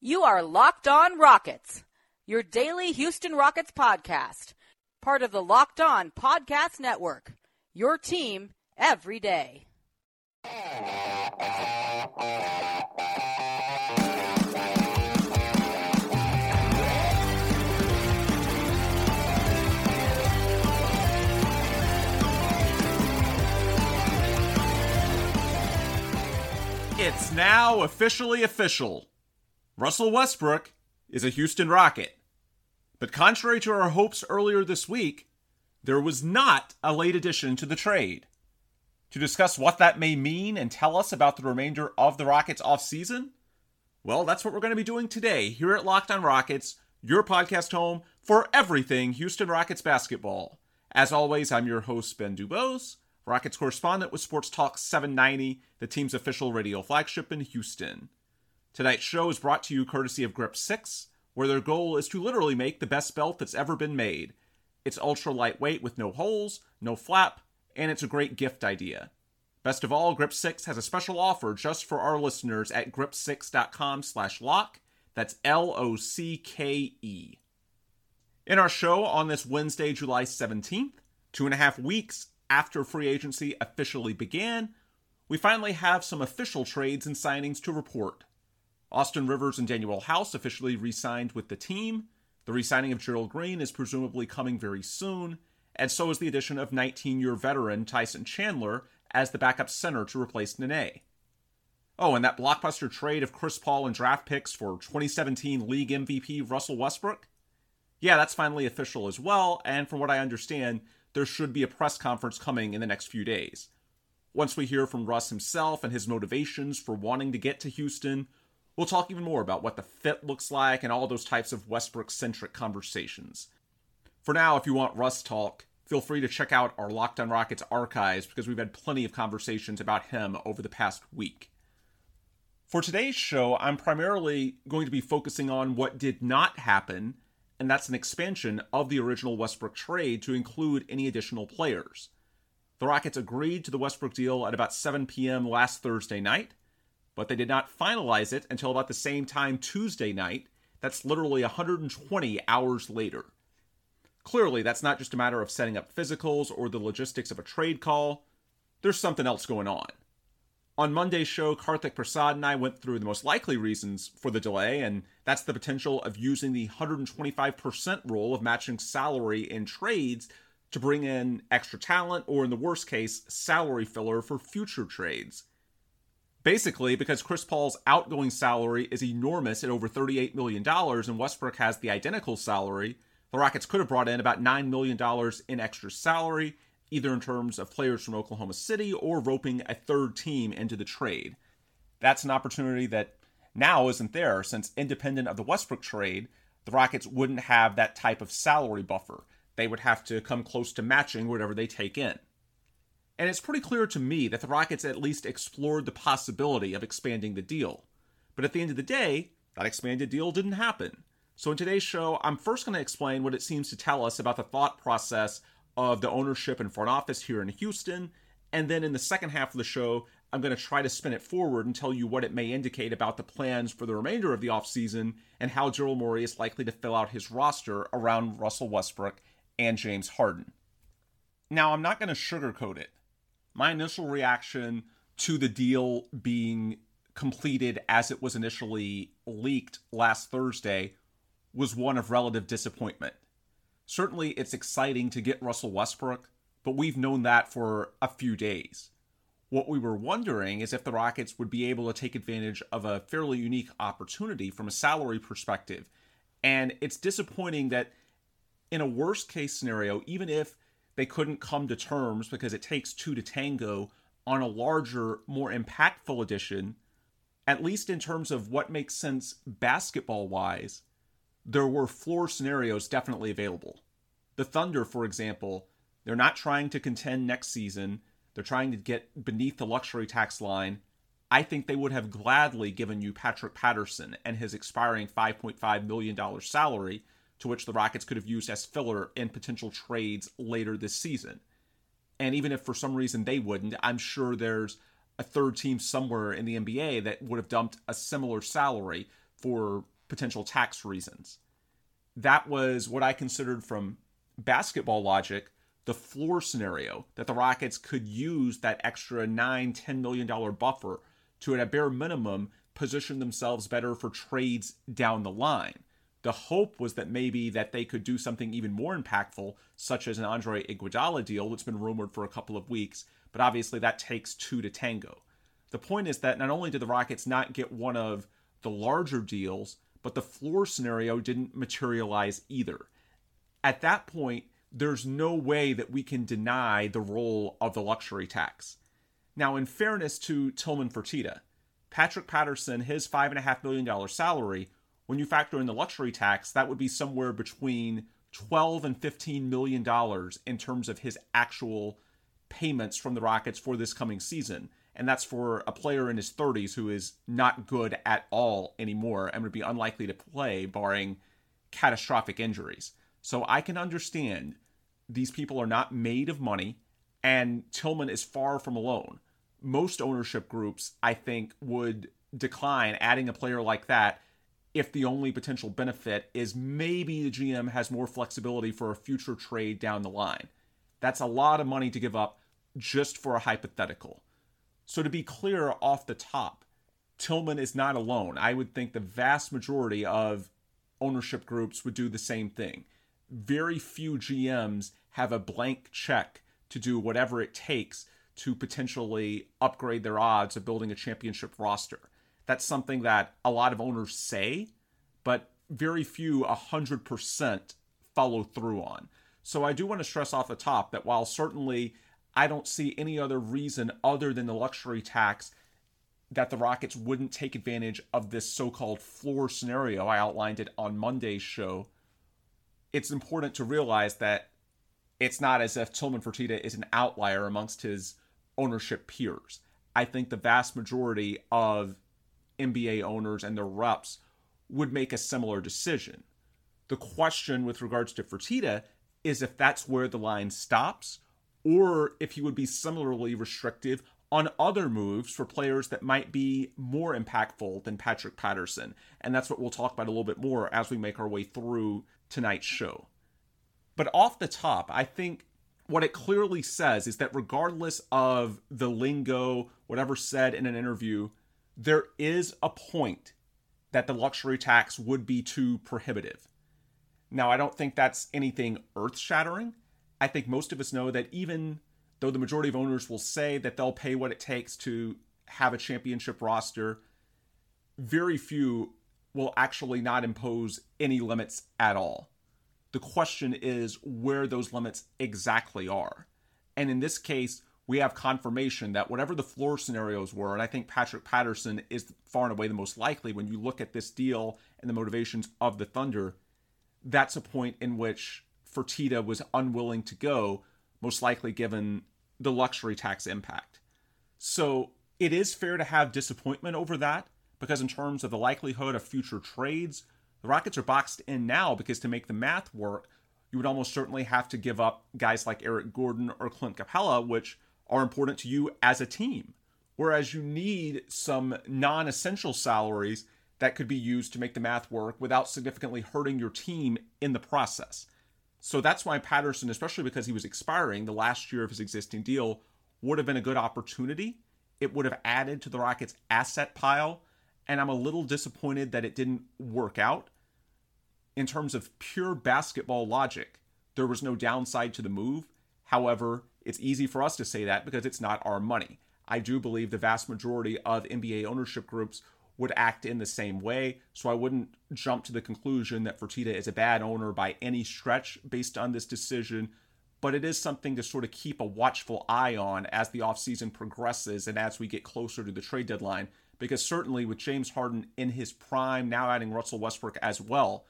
You are Locked On Rockets, your daily Houston Rockets podcast, part of the Locked On Podcast Network. Your team every day. It's now officially official. Russell Westbrook is a Houston Rocket. But contrary to our hopes earlier this week, there was not a late addition to the trade. To discuss what that may mean and tell us about the remainder of the Rockets offseason, well, that's what we're going to be doing today here at Locked on Rockets, your podcast home for everything Houston Rockets basketball. As always, I'm your host, Ben Dubose, Rockets correspondent with Sports Talk 790, the team's official radio flagship in Houston. Tonight's show is brought to you courtesy of Grip 6, where their goal is to literally make the best belt that's ever been made. It's ultra lightweight with no holes, no flap, and it's a great gift idea. Best of all, Grip 6 has a special offer just for our listeners at grip6.com slash lock. That's L-O-C-K-E. In our show on this Wednesday, July 17th, two and a half weeks after free agency officially began, we finally have some official trades and signings to report. Austin Rivers and Danuel House officially re signed with the team. The re signing of Gerald Green is presumably coming very soon, and so is the addition of 19 year veteran Tyson Chandler as the backup center to replace Nene. Oh, and that blockbuster trade of Chris Paul and draft picks for 2017 League MVP Russell Westbrook? Yeah, that's finally official as well, and from what I understand, there should be a press conference coming in the next few days. Once we hear from Russ himself and his motivations for wanting to get to Houston, We'll talk even more about what the fit looks like and all those types of Westbrook centric conversations. For now, if you want Russ talk, feel free to check out our Locked on Rockets archives because we've had plenty of conversations about him over the past week. For today's show, I'm primarily going to be focusing on what did not happen, and that's an expansion of the original Westbrook trade to include any additional players. The Rockets agreed to the Westbrook deal at about 7 p.m. last Thursday night, but they did not finalize it until about the same time Tuesday night. That's literally 120 hours later. Clearly, that's not just a matter of setting up physicals or the logistics of a trade call. There's something else going on. On Monday's show, Karthik Prasad and I went through the most likely reasons for the delay, and that's the potential of using the 125% rule of matching salary in trades to bring in extra talent, or in the worst case, salary filler for future trades. Basically, because Chris Paul's outgoing salary is enormous at over $38 million and Westbrook has the identical salary, the Rockets could have brought in about $9 million in extra salary, either in terms of players from Oklahoma City or roping a third team into the trade. That's an opportunity that now isn't there, since independent of the Westbrook trade, the Rockets wouldn't have that type of salary buffer. They would have to come close to matching whatever they take in. And it's pretty clear to me that the Rockets at least explored the possibility of expanding the deal. But at the end of the day, that expanded deal didn't happen. So in today's show, I'm first going to explain what it seems to tell us about the thought process of the ownership and front office here in Houston. And then in the second half of the show, I'm going to try to spin it forward and tell you what it may indicate about the plans for the remainder of the offseason and how Daryl Morey is likely to fill out his roster around Russell Westbrook and James Harden. Now, I'm not going to sugarcoat it my initial reaction to the deal being completed as it was initially leaked last Thursday was one of relative disappointment. Certainly, it's exciting to get Russell Westbrook, but we've known that for a few days. What we were wondering is if the Rockets would be able to take advantage of a fairly unique opportunity from a salary perspective. And it's disappointing that in a worst case scenario, even if they couldn't come to terms because it takes two to tango on a larger, more impactful edition, at least in terms of what makes sense basketball wise, there were floor scenarios definitely available. The Thunder, for example, they're not trying to contend next season. They're trying to get beneath the luxury tax line. I think they would have gladly given you Patrick Patterson and his expiring $5.5 million salary to which the Rockets could have used as filler in potential trades later this season. And even if for some reason they wouldn't, I'm sure there's a third team somewhere in the NBA that would have dumped a similar salary for potential tax reasons. That was what I considered from basketball logic the floor scenario that the Rockets could use that extra nine, ten million dollar buffer to at a bare minimum position themselves better for trades down the line. The hope was that maybe that they could do something even more impactful, such as an Andre Iguodala deal that's been rumored for a couple of weeks, but obviously that takes two to tango. The point is that not only did the Rockets not get one of the larger deals, but the floor scenario didn't materialize either. At that point, there's no way that we can deny the role of the luxury tax. Now, in fairness to Tillman Fertitta, Patrick Patterson, his $5.5 million salary, when you factor in the luxury tax, that would be somewhere between 12 and 15 million dollars in terms of his actual payments from the Rockets for this coming season. And that's for a player in his 30s who is not good at all anymore and would be unlikely to play barring catastrophic injuries. So I can understand these people are not made of money, and Tillman is far from alone. Most ownership groups, I think, would decline adding a player like that if the only potential benefit is maybe the GM has more flexibility for a future trade down the line. That's a lot of money to give up just for a hypothetical. So, to be clear off the top, Tillman is not alone. I would think the vast majority of ownership groups would do the same thing very few GMs have a blank check to do whatever it takes to potentially upgrade their odds of building a championship roster. That's something that a lot of owners say, but very few 100% follow through on. So I do want to stress off the top that while certainly I don't see any other reason other than the luxury tax that the Rockets wouldn't take advantage of this so called floor scenario. I outlined it on Monday's show it's important to realize that it's not as if Tillman Fertitta is an outlier amongst his ownership peers. I think the vast majority of NBA owners and their reps would make a similar decision. The question with regards to Fertitta is if that's where the line stops, or if he would be similarly restrictive on other moves for players that might be more impactful than Patrick Patterson. And that's what we'll talk about a little bit more as we make our way through tonight's show. But off the top, I think what it clearly says is that regardless of the lingo, whatever said in an interview, there is a point that the luxury tax would be too prohibitive. Now, I don't think that's anything earth shattering. I think most of us know that even though the majority of owners will say that they'll pay what it takes to have a championship roster, very few will actually not impose any limits at all. The question is where those limits exactly are. And in this case, we have confirmation that whatever the floor scenarios were, and I think Patrick Patterson is far and away the most likely when you look at this deal and the motivations of the Thunder, that's a point in which Fertitta was unwilling to go, most likely given the luxury tax impact. So it is fair to have disappointment over that, because in terms of the likelihood of future trades, the Rockets are boxed in now because to make the math work, you would almost certainly have to give up guys like Eric Gordon or Clint Capela, which are important to you as a team. Whereas you need some non essential salaries that could be used to make the math work without significantly hurting your team in the process. So that's why Patterson, especially because he was expiring the last year of his existing deal, would have been a good opportunity. It would have added to the Rockets' asset pile and I'm a little disappointed that it didn't work out. In terms of pure basketball logic, there was no downside to the move. However, it's easy for us to say that because it's not our money. I do believe the vast majority of NBA ownership groups would act in the same way, so I wouldn't jump to the conclusion that Fertitta is a bad owner by any stretch based on this decision, but it is something to sort of keep a watchful eye on as the offseason progresses and as we get closer to the trade deadline because certainly with James Harden in his prime, now adding Russell Westbrook as well,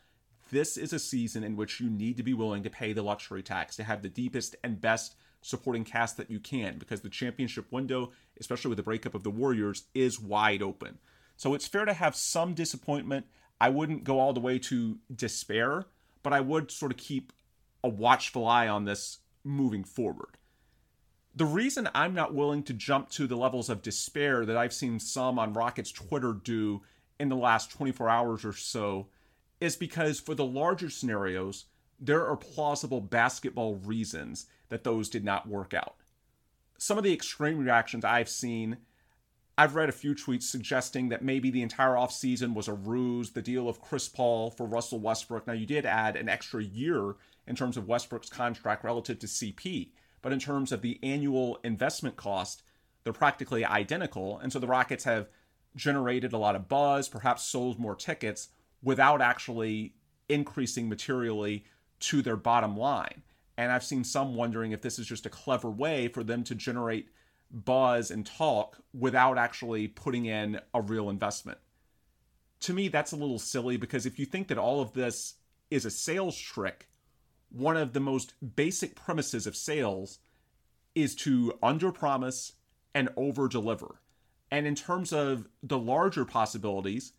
this is a season in which you need to be willing to pay the luxury tax to have the deepest and best supporting cast that you can because the championship window, especially with the breakup of the Warriors, is wide open. So it's fair to have some disappointment. I wouldn't go all the way to despair, but I would sort of keep a watchful eye on this moving forward the reason I'm not willing to jump to the levels of despair that I've seen some on Rockets Twitter do in the last 24 hours or so is because for the larger scenarios, there are plausible basketball reasons that those did not work out. Some of the extreme reactions I've seen, I've read a few tweets suggesting that maybe the entire offseason was a ruse, the deal of Chris Paul for Russell Westbrook. Now, you did add an extra year in terms of Westbrook's contract relative to CP, but in terms of the annual investment cost, they're practically identical. And so the Rockets have generated a lot of buzz, perhaps sold more tickets without actually increasing materially to their bottom line. And I've seen some wondering if this is just a clever way for them to generate buzz and talk without actually putting in a real investment. To me, that's a little silly because if you think that all of this is a sales trick, one of the most basic premises of sales is to underpromise and overdeliver. And in terms of the larger possibilities,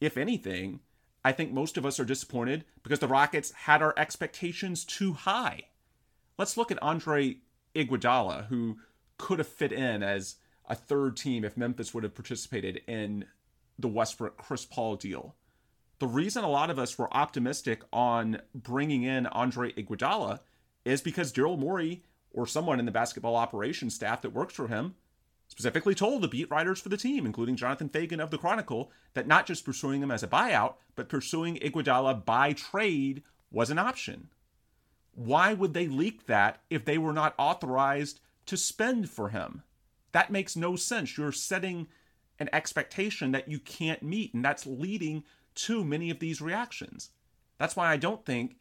if anything, I think most of us are disappointed because the Rockets had our expectations too high. Let's look at Andre Iguodala, who could have fit in as a third team if Memphis would have participated in the Westbrook Chris Paul deal. The reason a lot of us were optimistic on bringing in Andre Iguodala is because Daryl Morey or someone in the basketball operations staff that works for him specifically told the beat writers for the team, including Jonathan Feigen of the Chronicle, that not just pursuing him as a buyout, but pursuing Iguodala by trade was an option. Why would they leak that if they were not authorized to spend for him? That makes no sense. You're setting an expectation that you can't meet, and that's leading to many of these reactions. That's why I don't think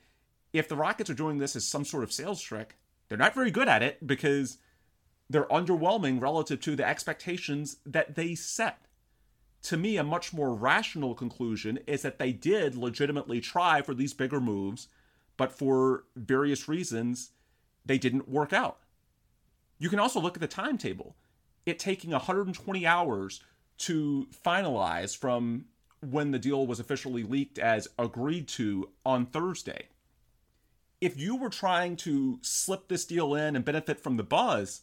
if the Rockets are doing this as some sort of sales trick, they're not very good at it because they're underwhelming relative to the expectations that they set. To me, a much more rational conclusion is that they did legitimately try for these bigger moves, but for various reasons, they didn't work out. You can also look at the timetable. It taking 120 hours to finalize from when the deal was officially leaked as agreed to on Thursday. If you were trying to slip this deal in and benefit from the buzz,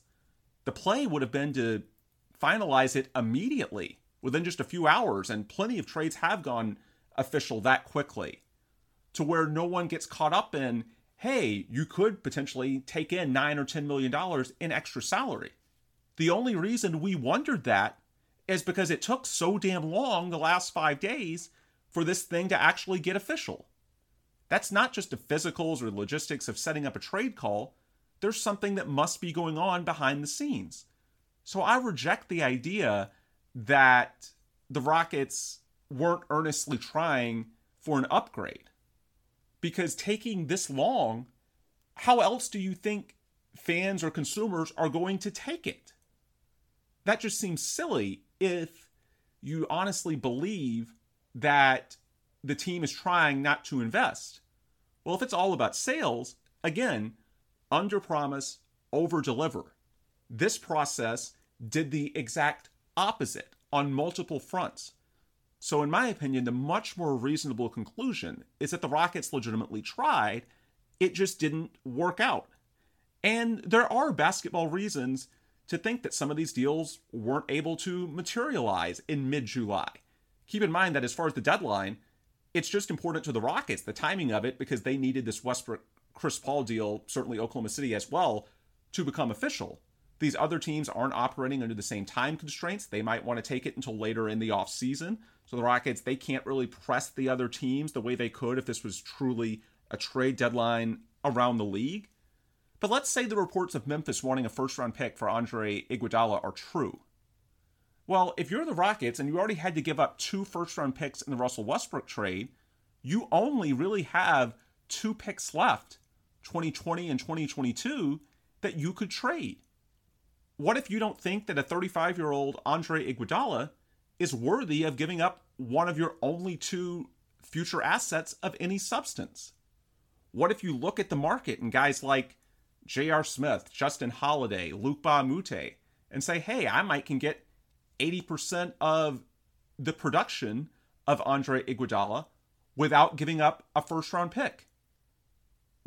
the play would have been to finalize it immediately within just a few hours, and plenty of trades have gone official that quickly to where no one gets caught up in, hey, you could potentially take in nine or ten million dollars in extra salary. The only reason we wondered that is because it took so damn long the last five days for this thing to actually get official. That's not just the physicals or logistics of setting up a trade call there's something that must be going on behind the scenes. So I reject the idea that the Rockets weren't earnestly trying for an upgrade. Because taking this long, how else do you think fans or consumers are going to take it? That just seems silly if you honestly believe that the team is trying not to invest. Well, if it's all about sales, again, under promise, over deliver. This process did the exact opposite on multiple fronts. So, in my opinion, the much more reasonable conclusion is that the Rockets legitimately tried, it just didn't work out. And there are basketball reasons to think that some of these deals weren't able to materialize in mid July. Keep in mind that as far as the deadline, it's just important to the Rockets, the timing of it, because they needed this Westbrook Chris Paul deal, certainly Oklahoma City as well, to become official. These other teams aren't operating under the same time constraints. They might want to take it until later in the offseason. So the Rockets, they can't really press the other teams the way they could if this was truly a trade deadline around the league. But let's say the reports of Memphis wanting a first round pick for Andre Iguodala are true. Well, if you're the Rockets and you already had to give up two first round picks in the Russell Westbrook trade, you only really have two picks left 2020 and 2022 that you could trade. What if you don't think that a 35 year old Andre Iguodala is worthy of giving up one of your only two future assets of any substance? What if you look at the market and guys like J.R. Smith, Justin Holiday, Luc Mbah and say, hey, I might can get 80% of the production of Andre Iguodala without giving up a first round pick?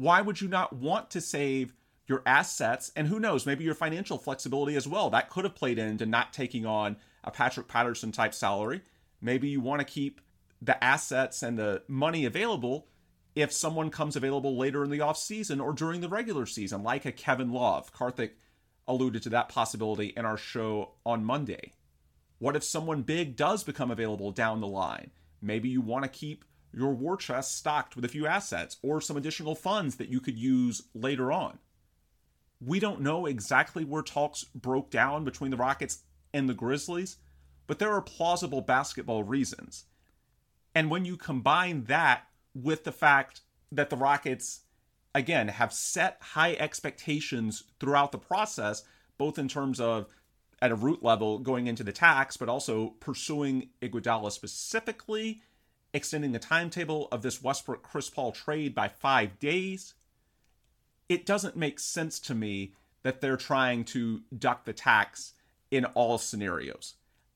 why would you not want to save your assets and who knows, maybe your financial flexibility as well? That could have played into not taking on a Patrick Patterson type salary. Maybe you want to keep the assets and the money available if someone comes available later in the offseason or during the regular season, like a Kevin Love. Karthik alluded to that possibility in our show on Monday. What if someone big does become available down the line? Maybe you want to keep your war chest stocked with a few assets or some additional funds that you could use later on. We don't know exactly where talks broke down between the Rockets and the Grizzlies, but there are plausible basketball reasons. And when you combine that with the fact that the Rockets, again, have set high expectations throughout the process, both in terms of at a root level going into the tax, but also pursuing Iguodala specifically, extending the timetable of this Westbrook Chris Paul trade by five days. It doesn't make sense to me that they're trying to duck the tax in all scenarios.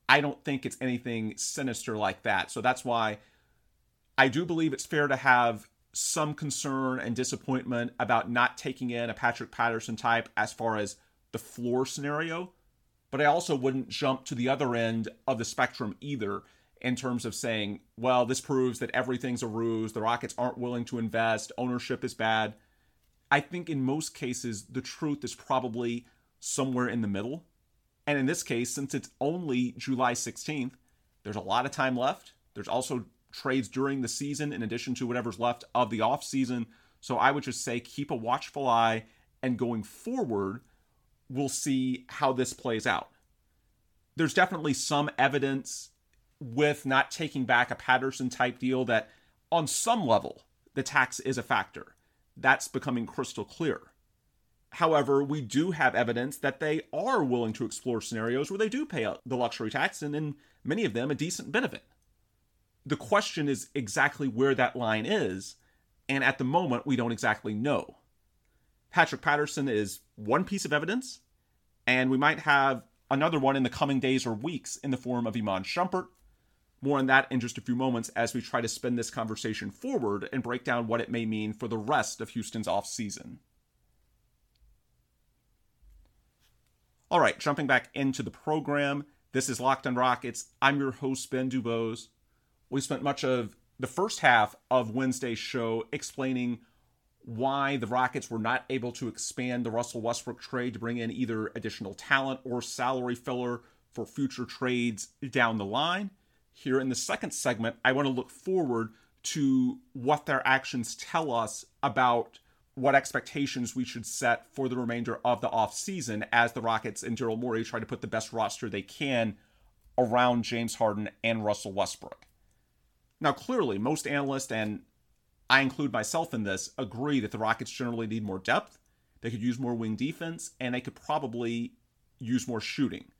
I don't think it's anything sinister like that. So that's why I do believe it's fair to have some concern and disappointment about not taking in a Patrick Patterson type as far as the floor scenario. But I also wouldn't jump to the other end of the spectrum either in terms of saying, well, this proves that everything's a ruse, the Rockets aren't willing to invest, ownership is bad. I think in most cases, the truth is probably somewhere in the middle. And in this case, since it's only July 16th, there's a lot of time left. There's also trades during the season in addition to whatever's left of the offseason. So I would just say keep a watchful eye and going forward, we'll see how this plays out. There's definitely some evidence with not taking back a Patterson type deal that on some level the tax is a factor. That's becoming crystal clear. However, we do have evidence that they are willing to explore scenarios where they do pay the luxury tax and in many of them a decent benefit the question is exactly where that line is, and at the moment, we don't exactly know. Patrick Patterson is one piece of evidence, and we might have another one in the coming days or weeks in the form of Iman Shumpert. More on that in just a few moments as we try to spin this conversation forward and break down what it may mean for the rest of Houston's offseason. All right, jumping back into the program. This is Locked on Rockets. I'm your host, Ben Dubose we spent much of the first half of Wednesday's show explaining why the Rockets were not able to expand the Russell Westbrook trade to bring in either additional talent or salary filler for future trades down the line. Here in the second segment, I want to look forward to what their actions tell us about what expectations we should set for the remainder of the offseason as the Rockets and Daryl Morey try to put the best roster they can around James Harden and Russell Westbrook. Now, clearly, most analysts, and I include myself in this, agree that the Rockets generally need more depth. They could use more wing defense, and they could probably use more shooting.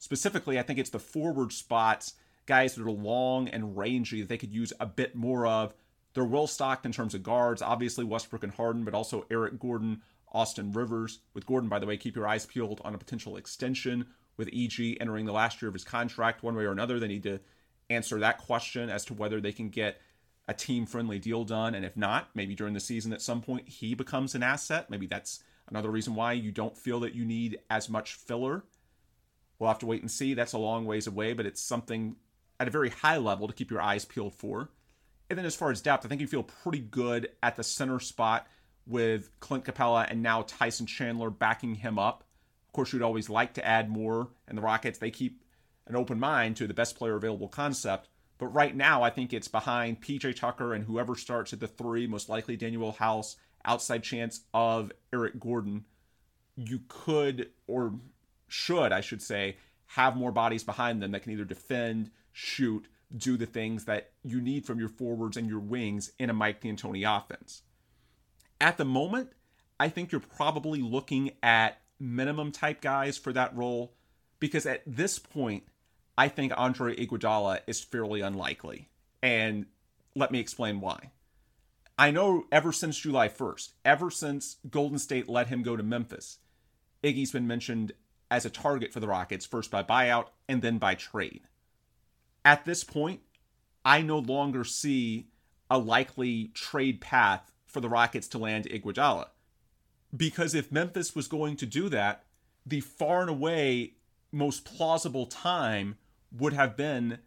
Specifically, I think it's the forward spots, guys that are long and rangy that they could use a bit more of. They're well stocked in terms of guards, obviously Westbrook and Harden, but also Eric Gordon, Austin Rivers. With Gordon, by the way, keep your eyes peeled on a potential extension with EG entering the last year of his contract one way or another. They need to answer that question as to whether they can get a team friendly deal done. And if not, maybe during the season at some point he becomes an asset. Maybe that's another reason why you don't feel that you need as much filler. We'll have to wait and see. That's a long ways away, but it's something at a very high level to keep your eyes peeled for. And then as far as depth, I think you feel pretty good at the center spot with Clint Capela and now Tyson Chandler backing him up. Of course, you'd always like to add more, and the Rockets, they keep an open mind to the best player available concept. But right now, I think it's behind PJ Tucker and whoever starts at the three, most likely Danuel House, outside chance of Eric Gordon. You could, or should, I should say, have more bodies behind them that can either defend, shoot, do the things that you need from your forwards and your wings in a Mike D'Antoni offense. At the moment, I think you're probably looking at minimum type guys for that role because at this point, I think Andre Iguodala is fairly unlikely. And let me explain why. I know ever since July 1st, ever since Golden State let him go to Memphis, Iggy's been mentioned as a target for the Rockets, first by buyout and then by trade. At this point, I no longer see a likely trade path for the Rockets to land Iguodala. Because if Memphis was going to do that, the far and away most plausible time would have been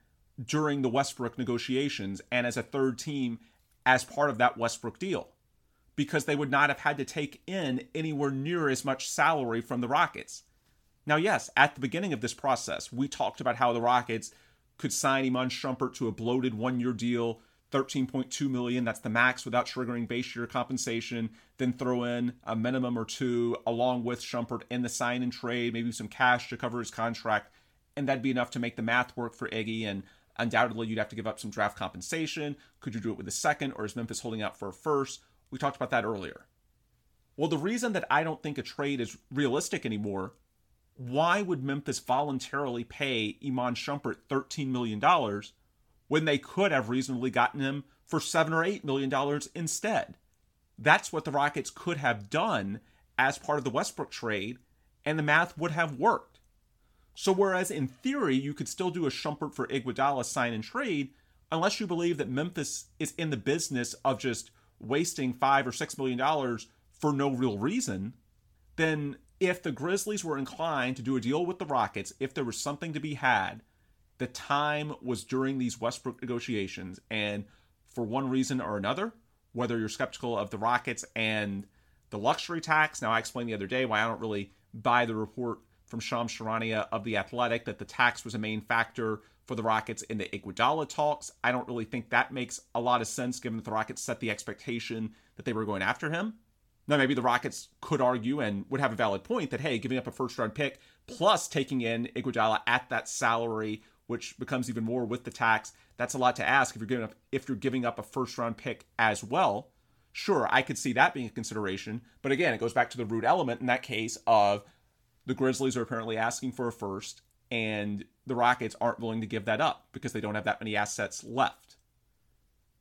during the Westbrook negotiations and as a third team as part of that Westbrook deal because they would not have had to take in anywhere near as much salary from the Rockets. Now, yes, at the beginning of this process, we talked about how the Rockets could sign Iman Shumpert to a bloated one-year deal, 13.2 million, that's the max without triggering base year compensation, then throw in a minimum or two along with Shumpert in the sign and trade, maybe some cash to cover his contract, and that'd be enough to make the math work for Iggy and undoubtedly you'd have to give up some draft compensation. Could you do it with a second or is Memphis holding out for a first? We talked about that earlier. Well, the reason that I don't think a trade is realistic anymore, why would Memphis voluntarily pay Iman Shumpert $13 million when they could have reasonably gotten him for 7 or 8 million dollars instead? That's what the Rockets could have done as part of the Westbrook trade, and the math would have worked. So, whereas in theory you could still do a Shumpert for Iguodala sign and trade, unless you believe that Memphis is in the business of just wasting five or six million dollars for no real reason, then if the Grizzlies were inclined to do a deal with the Rockets, if there was something to be had, the time was during these Westbrook negotiations. And for one reason or another, whether you're skeptical of the Rockets and the luxury tax, now I explained the other day why I don't really buy the report from Shams Charania of The Athletic that the tax was a main factor for the Rockets in the Iguodala talks. I don't really think that makes a lot of sense given that the Rockets set the expectation that they were going after him. Now, maybe the Rockets could argue and would have a valid point that, hey, giving up a first round pick plus taking in Iguodala at that salary, which becomes even more with the tax, that's a lot to ask if you're giving up if you're giving up a first round pick as well. Sure, I could see that being a consideration, but again, it goes back to the root element in that case of the Grizzlies are apparently asking for a first and the Rockets aren't willing to give that up because they don't have that many assets left.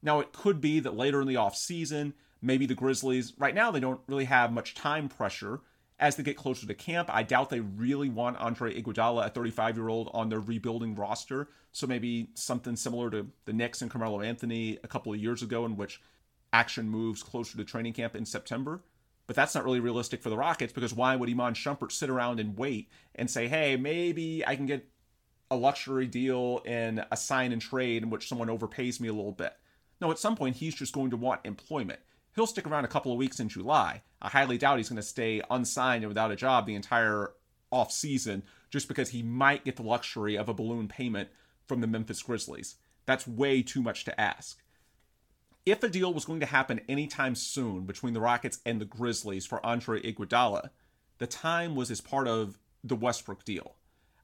Now, it could be that later in the offseason, maybe the Grizzlies, right now, they don't really have much time pressure as they get closer to camp. I doubt they really want Andre Iguodala, a 35 year old, on their rebuilding roster. So maybe something similar to the Knicks and Carmelo Anthony a couple of years ago, in which action moves closer to training camp in September. But that's not really realistic for the Rockets because why would Iman Shumpert sit around and wait and say, hey, maybe I can get a luxury deal in a sign and trade in which someone overpays me a little bit? No, at some point, he's just going to want employment. He'll stick around a couple of weeks in July. I highly doubt he's going to stay unsigned and without a job the entire off season just because he might get the luxury of a balloon payment from the Memphis Grizzlies. That's way too much to ask if a deal was going to happen anytime soon between the Rockets and the Grizzlies for Andre Iguodala, the time was as part of the Westbrook deal.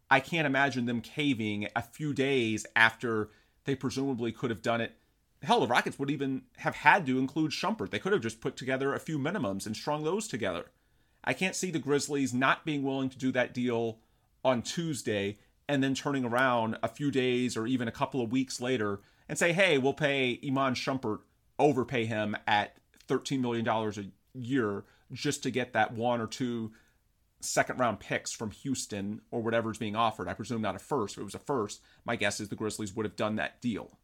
I can't imagine them caving a few days after they presumably could have done it. Hell, the Rockets would even have had to include Shumpert. They could have just put together a few minimums and strung those together. I can't see the Grizzlies not being willing to do that deal on Tuesday and then turning around a few days or even a couple of weeks later and say, hey, we'll pay Iman Shumpert overpay him at $13 million a year just to get that one or two second round picks from Houston or whatever's being offered. I presume not a first. If it was a first, my guess is the Grizzlies would have done that deal.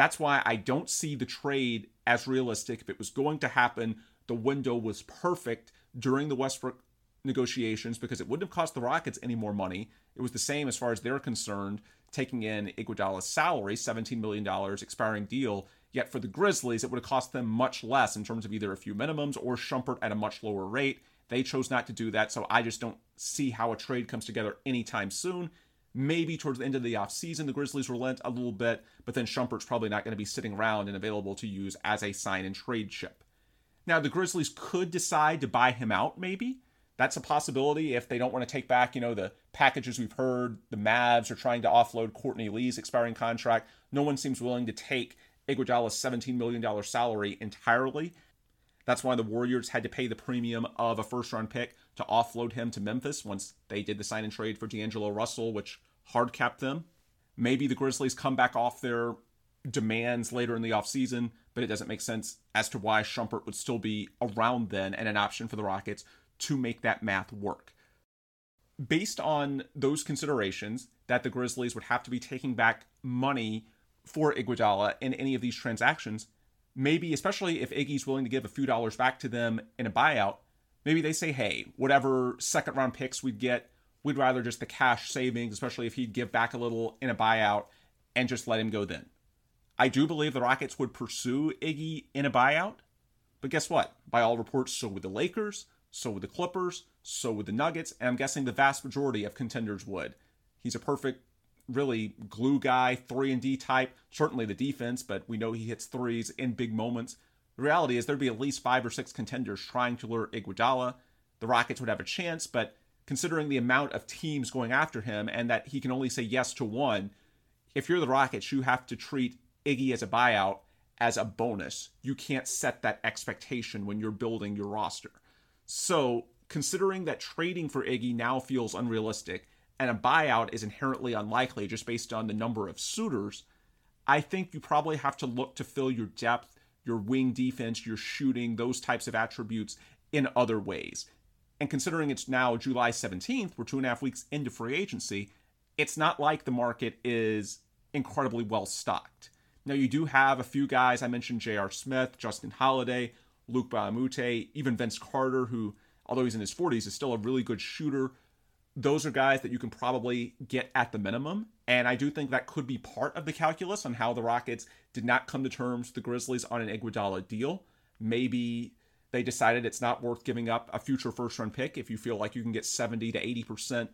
That's why I don't see the trade as realistic. If it was going to happen, the window was perfect during the Westbrook negotiations because it wouldn't have cost the Rockets any more money. It was the same as far as they're concerned, taking in Iguodala's salary, $17 million expiring deal, Yet for the Grizzlies, it would have cost them much less in terms of either a few minimums or Shumpert at a much lower rate. They chose not to do that, so I just don't see how a trade comes together anytime soon. Maybe towards the end of the offseason, the Grizzlies relent a little bit, but then Shumpert's probably not going to be sitting around and available to use as a sign and trade chip. Now, the Grizzlies could decide to buy him out, maybe. That's a possibility if they don't want to take back, you know, the packages we've heard. The Mavs are trying to offload Courtney Lee's expiring contract. No one seems willing to take Iguodala's $17 million salary entirely. That's why the Warriors had to pay the premium of a first round pick to offload him to Memphis once they did the sign and trade for D'Angelo Russell, which hard capped them. Maybe the Grizzlies come back off their demands later in the offseason, but it doesn't make sense as to why Shumpert would still be around then and an option for the Rockets to make that math work. Based on those considerations, that the Grizzlies would have to be taking back money for Iguodala in any of these transactions, maybe especially if Iggy's willing to give a few dollars back to them in a buyout, maybe they say, hey, whatever second round picks we'd get, we'd rather just the cash savings, especially if he'd give back a little in a buyout, and just let him go then. I do believe the Rockets would pursue Iggy in a buyout, but guess what? By all reports, so would the Lakers, so would the Clippers, so would the Nuggets, and I'm guessing the vast majority of contenders would. He's a perfect, really glue guy, 3 and D type, certainly the defense, but we know he hits threes in big moments. The reality is there'd be at least five or six contenders trying to lure Iguodala. The Rockets would have a chance, but considering the amount of teams going after him and that he can only say yes to one, if you're the Rockets, you have to treat Iggy as a buyout as a bonus. You can't set that expectation when you're building your roster. So, considering that trading for Iggy now feels unrealistic and a buyout is inherently unlikely just based on the number of suitors, I think you probably have to look to fill your depth, your wing defense, your shooting, those types of attributes in other ways. And considering it's now July 17th, we're two and a half weeks into free agency, it's not like the market is incredibly well stocked. Now, you do have a few guys. I mentioned J.R. Smith, Justin Holiday, Luc Moute, even Vince Carter, who, although he's in his 40s, is still a really good shooter. Those are guys that you can probably get at the minimum. And I do think that could be part of the calculus on how the Rockets did not come to terms with the Grizzlies on an Iguodala deal. Maybe they decided it's not worth giving up a future first round pick if you feel like you can get 70 to 80%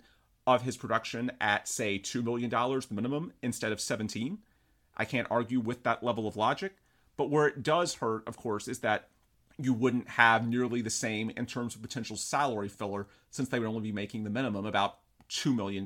of his production at, say, $2 million minimum instead of 17. I can't argue with that level of logic. But where it does hurt, of course, is that you wouldn't have nearly the same in terms of potential salary filler since they would only be making the minimum about $2 million.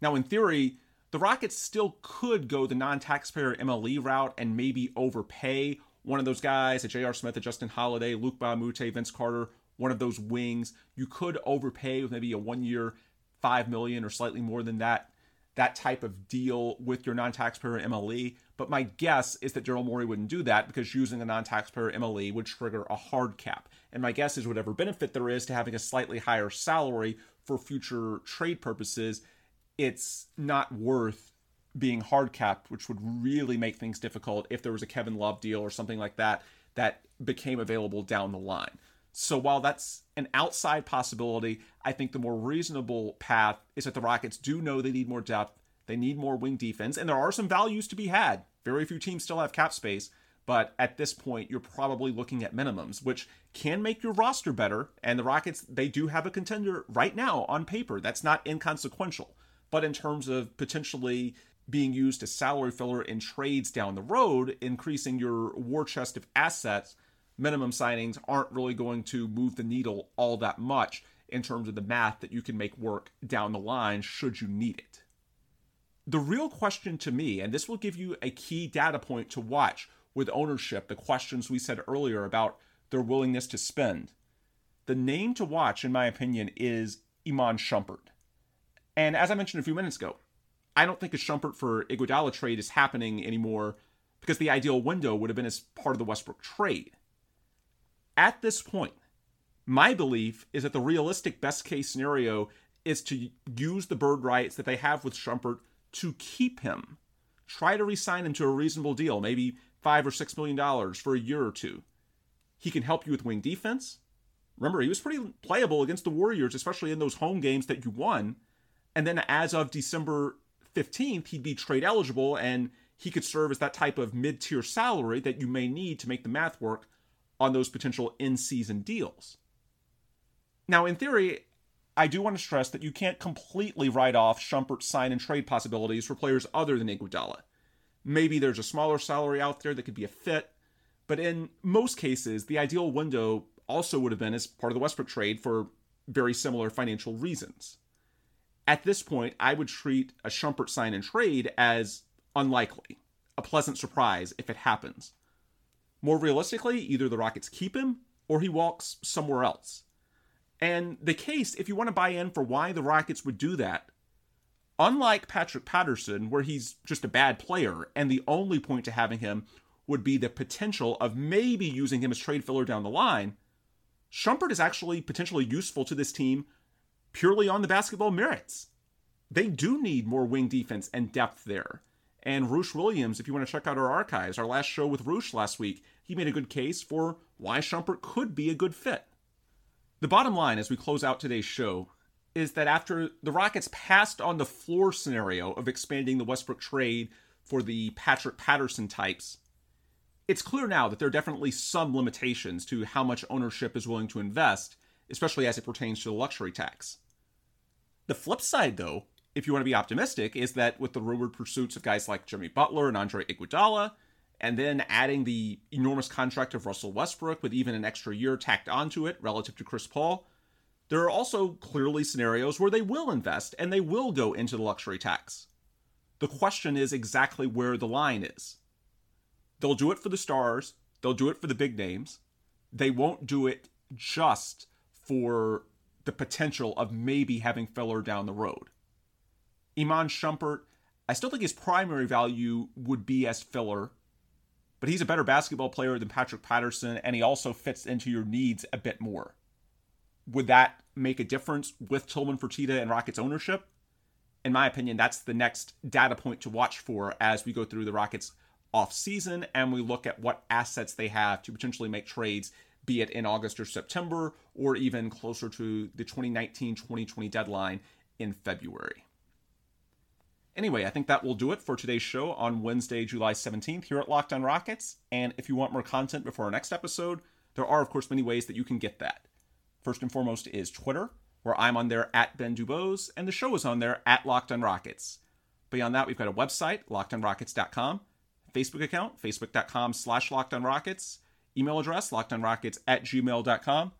Now, in theory, the Rockets still could go the non taxpayer MLE route and maybe overpay one of those guys, a J.R. Smith, a Justin Holiday, Luc Moute, Vince Carter, one of those wings. You could overpay with maybe a one year, five million or slightly more than that, that type of deal with your non-taxpayer MLE. But my guess is that Daryl Morey wouldn't do that because using a non-taxpayer MLE would trigger a hard cap. And my guess is whatever benefit there is to having a slightly higher salary for future trade purposes, it's not worth being hard capped, which would really make things difficult if there was a Kevin Love deal or something like that that became available down the line. So while that's an outside possibility, I think the more reasonable path is that the Rockets do know they need more depth, they need more wing defense, and there are some values to be had. Very few teams still have cap space, but at this point, you're probably looking at minimums, which can make your roster better. And the Rockets, they do have a contender right now on paper. That's not inconsequential. But in terms of potentially being used as salary filler in trades down the road, increasing your war chest of assets, minimum signings aren't really going to move the needle all that much in terms of the math that you can make work down the line should you need it. The real question to me, and this will give you a key data point to watch with ownership, the questions we said earlier about their willingness to spend. The name to watch, in my opinion, is Iman Shumpert. And as I mentioned a few minutes ago, I don't think a Shumpert for Iguodala trade is happening anymore because the ideal window would have been as part of the Westbrook trade. At this point, my belief is that the realistic best case scenario is to use the bird rights that they have with Shumpert to keep him. Try to re-sign him to a reasonable deal, maybe five or six million dollars for a year or two. He can help you with wing defense. Remember, he was pretty playable against the Warriors, especially in those home games that you won. And then as of December 15th, he'd be trade eligible and he could serve as that type of mid tier salary that you may need to make the math work on those potential in season deals. Now, in theory, I do want to stress that you can't completely write off Shumpert's sign and trade possibilities for players other than Iguodala. Maybe there's a smaller salary out there that could be a fit, but in most cases, the ideal window also would have been as part of the Westbrook trade for very similar financial reasons. At this point, I would treat a Shumpert sign and trade as unlikely, a pleasant surprise if it happens. More realistically, either the Rockets keep him or he walks somewhere else. And the case, if you want to buy in for why the Rockets would do that, unlike Patrick Patterson, where he's just a bad player, and the only point to having him would be the potential of maybe using him as trade filler down the line, Shumpert is actually potentially useful to this team purely on the basketball merits. They do need more wing defense and depth there. And Roosh Williams, if you want to check out our archives, our last show with Roosh last week, he made a good case for why Shumpert could be a good fit. The bottom line as we close out today's show is that after the Rockets passed on the floor scenario of expanding the Westbrook trade for the Patrick Patterson types, it's clear now that there are definitely some limitations to how much ownership is willing to invest, especially as it pertains to the luxury tax. The flip side, though, if you want to be optimistic, is that with the rumored pursuits of guys like Jimmy Butler and Andre Iguodala, and then adding the enormous contract of Russell Westbrook with even an extra year tacked onto it relative to Chris Paul, there are also clearly scenarios where they will invest and they will go into the luxury tax. The question is exactly where the line is. They'll do it for the stars, they'll do it for the big names. They won't do it just for the potential of maybe having filler down the road. Iman Shumpert, I still think his primary value would be as filler, but he's a better basketball player than Patrick Patterson, and he also fits into your needs a bit more. Would that make a difference with Tillman Fertitta and Rockets ownership? In my opinion, that's the next data point to watch for as we go through the Rockets off season and we look at what assets they have to potentially make trades, be it in August or September, or even closer to the 2019 2020 deadline in February. Anyway, I think that will do it for today's show on Wednesday, July 17th here at Locked On Rockets. And if you want more content before our next episode, there are, of course, many ways that you can get that. First and foremost is Twitter, where I'm on there at Ben Dubose, and the show is on there at Locked On Rockets. Beyond that, we've got a website, lockedonrockets.com, Facebook account, facebook.com slash lockedonrockets, email address, lockedonrockets at gmail.com.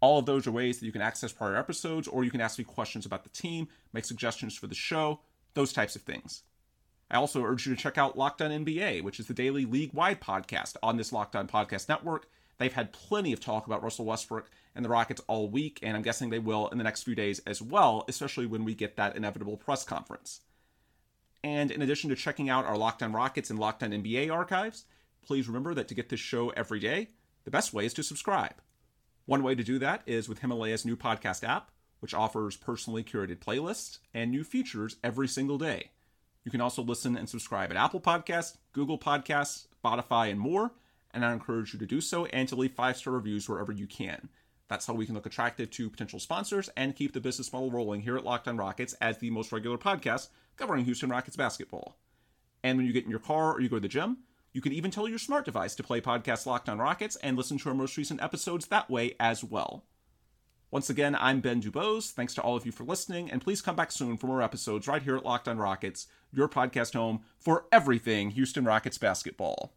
All of those are ways that you can access prior episodes, or you can ask me questions about the team, make suggestions for the show, those types of things. I also urge you to check out Locked On NBA, which is the daily league wide podcast on this Locked On Podcast Network. They've had plenty of talk about Russell Westbrook and the Rockets all week, and I'm guessing they will in the next few days as well, especially when we get that inevitable press conference. And in addition to checking out our Locked On Rockets and Locked On NBA archives, please remember that to get this show every day, the best way is to subscribe. One way to do that is with Himalaya's new podcast app, which offers personally curated playlists and new features every single day. You can also listen and subscribe at Apple Podcasts, Google Podcasts, Spotify, and more, and I encourage you to do so and to leave five star reviews wherever you can. That's how we can look attractive to potential sponsors and keep the business model rolling here at Locked On Rockets as the most regular podcast covering Houston Rockets basketball. And when you get in your car or you go to the gym, you can even tell your smart device to play podcast Locked On Rockets and listen to our most recent episodes that way as well. Once again, I'm Ben Dubose. Thanks to all of you for listening, and please come back soon for more episodes right here at Locked On Rockets, your podcast home for everything Houston Rockets basketball.